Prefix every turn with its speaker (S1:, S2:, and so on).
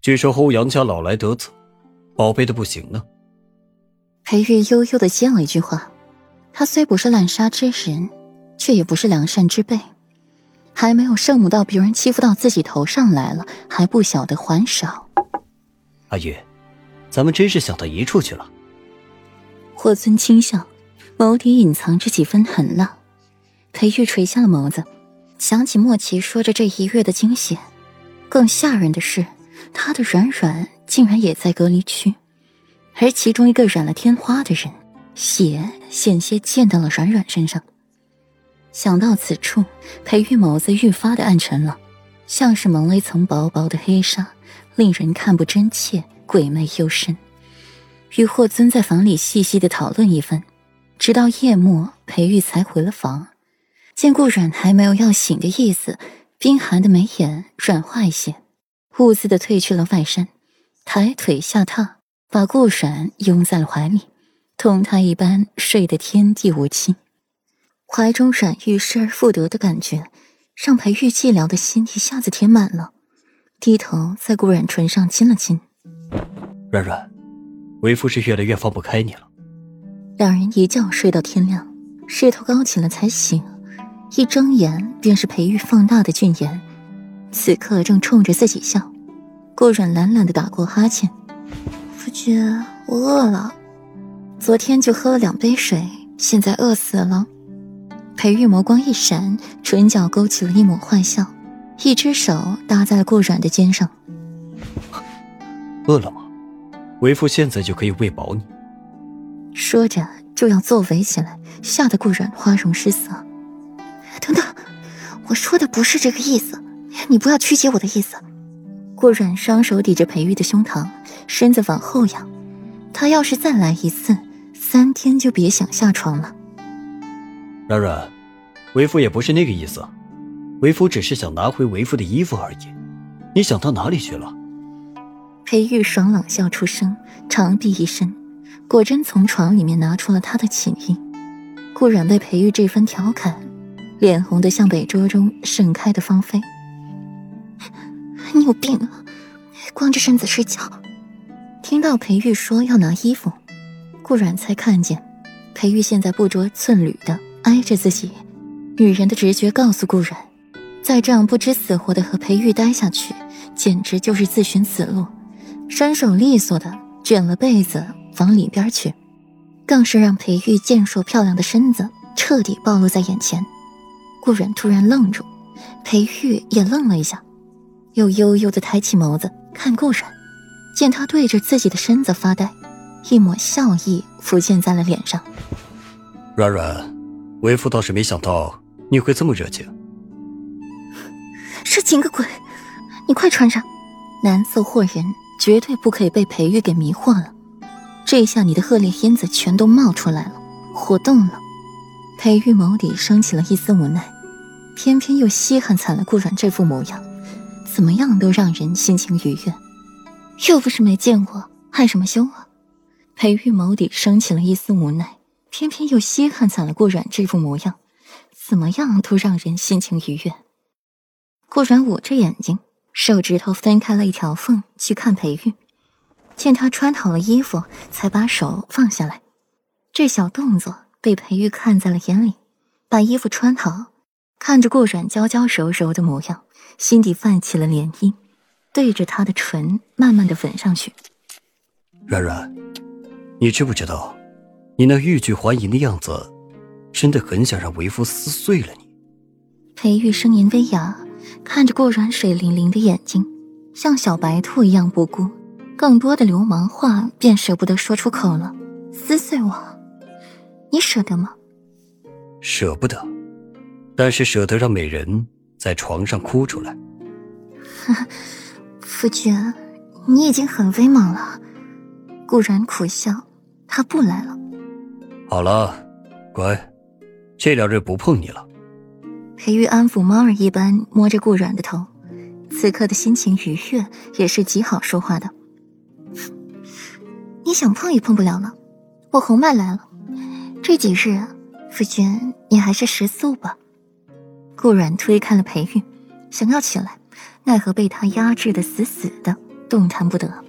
S1: 据说欧阳家老来得子，宝贝的不行呢。
S2: 裴玉悠悠的接了一句话：“他虽不是滥杀之人，却也不是良善之辈，还没有圣母到别人欺负到自己头上来了，还不晓得还手。”
S1: 阿玉，咱们真是想到一处去了。
S2: 霍尊轻笑，眸底隐藏着几分狠辣。裴玉垂下了眸子，想起莫奇说着这一月的惊险，更吓人的是，他的软软竟然也在隔离区。而其中一个染了天花的人，血险些溅到了软软身上。想到此处，裴玉眸子愈发的暗沉了，像是蒙了一层薄薄的黑纱，令人看不真切，鬼魅幽深。与霍尊在房里细细的讨论一番，直到夜幕，裴玉才回了房。见顾软还没有要醒的意思，冰寒的眉眼软化一些，兀自的褪去了外衫，抬腿下榻。把顾软拥在了怀里，同他一般睡得天地无亲。怀中软玉失而复得的感觉，让裴玉寂寥的心一下子填满了。低头在顾软唇上亲了亲。
S1: 软软，为夫是越来越放不开你了。
S2: 两人一觉睡到天亮，势头高起了才醒。一睁眼便是裴玉放大的俊颜，此刻正冲着自己笑。顾软懒懒的打过哈欠。夫君，我饿了。昨天就喝了两杯水，现在饿死了。裴玉眸光一闪，唇角勾起了一抹坏笑，一只手搭在了顾软的肩上。
S1: 饿了吗？为夫现在就可以喂饱你。
S2: 说着就要作为起来，吓得顾软花容失色。等等，我说的不是这个意思，你不要曲解我的意思。顾软双手抵着裴玉的胸膛，身子往后仰。他要是再来一次，三天就别想下床了。
S1: 软软，为夫也不是那个意思，为夫只是想拿回为夫的衣服而已。你想到哪里去了？
S2: 裴玉爽朗笑出声，长臂一伸，果真从床里面拿出了他的寝衣。顾软被裴玉这番调侃，脸红得像被桌中盛开的芳菲。你有病啊！光着身子睡觉。听到裴玉说要拿衣服，顾软才看见，裴玉现在不着寸缕的挨着自己。女人的直觉告诉顾软，再这样不知死活的和裴玉待下去，简直就是自寻死路。身手利索的卷了被子往里边去，更是让裴玉健硕漂亮的身子彻底暴露在眼前。顾软突然愣住，裴玉也愣了一下。又悠悠的抬起眸子看顾然，见他对着自己的身子发呆，一抹笑意浮现在了脸上。
S1: 软软，为父倒是没想到你会这么热情。
S2: 热情个鬼！你快穿上，男色惑人，绝对不可以被裴玉给迷惑了。这下你的恶劣因子全都冒出来了，活动了。裴玉眸底升起了一丝无奈，偏偏又稀罕惨了顾软这副模样。怎么样都让人心情愉悦，又不是没见过，害什么羞啊？裴玉眸底升起了一丝无奈，偏偏又稀罕惨了顾软这副模样，怎么样都让人心情愉悦。顾软捂着眼睛，手指头分开了一条缝去看裴玉，见他穿好了衣服，才把手放下来。这小动作被裴玉看在了眼里，把衣服穿好，看着顾软娇娇柔柔的模样。心底泛起了涟漪，对着他的唇慢慢的吻上去。
S1: 软软，你知不知道，你那欲拒还迎的样子，真的很想让为夫撕碎了你。
S2: 裴玉声音微哑，看着顾软水灵灵的眼睛，像小白兔一样不顾，更多的流氓话便舍不得说出口了。撕碎我，你舍得吗？
S1: 舍不得，但是舍得让美人。在床上哭出来，
S2: 夫君，你已经很威猛了。顾然苦笑，他不来了。
S1: 好了，乖，这两日不碰你了。
S2: 裴玉安抚猫儿一般摸着顾软的头，此刻的心情愉悦，也是极好说话的。你想碰也碰不了了，我红麦来了。这几日，夫君你还是食素吧。顾软推开了裴玉，想要起来，奈何被他压制的死死的，动弹不得。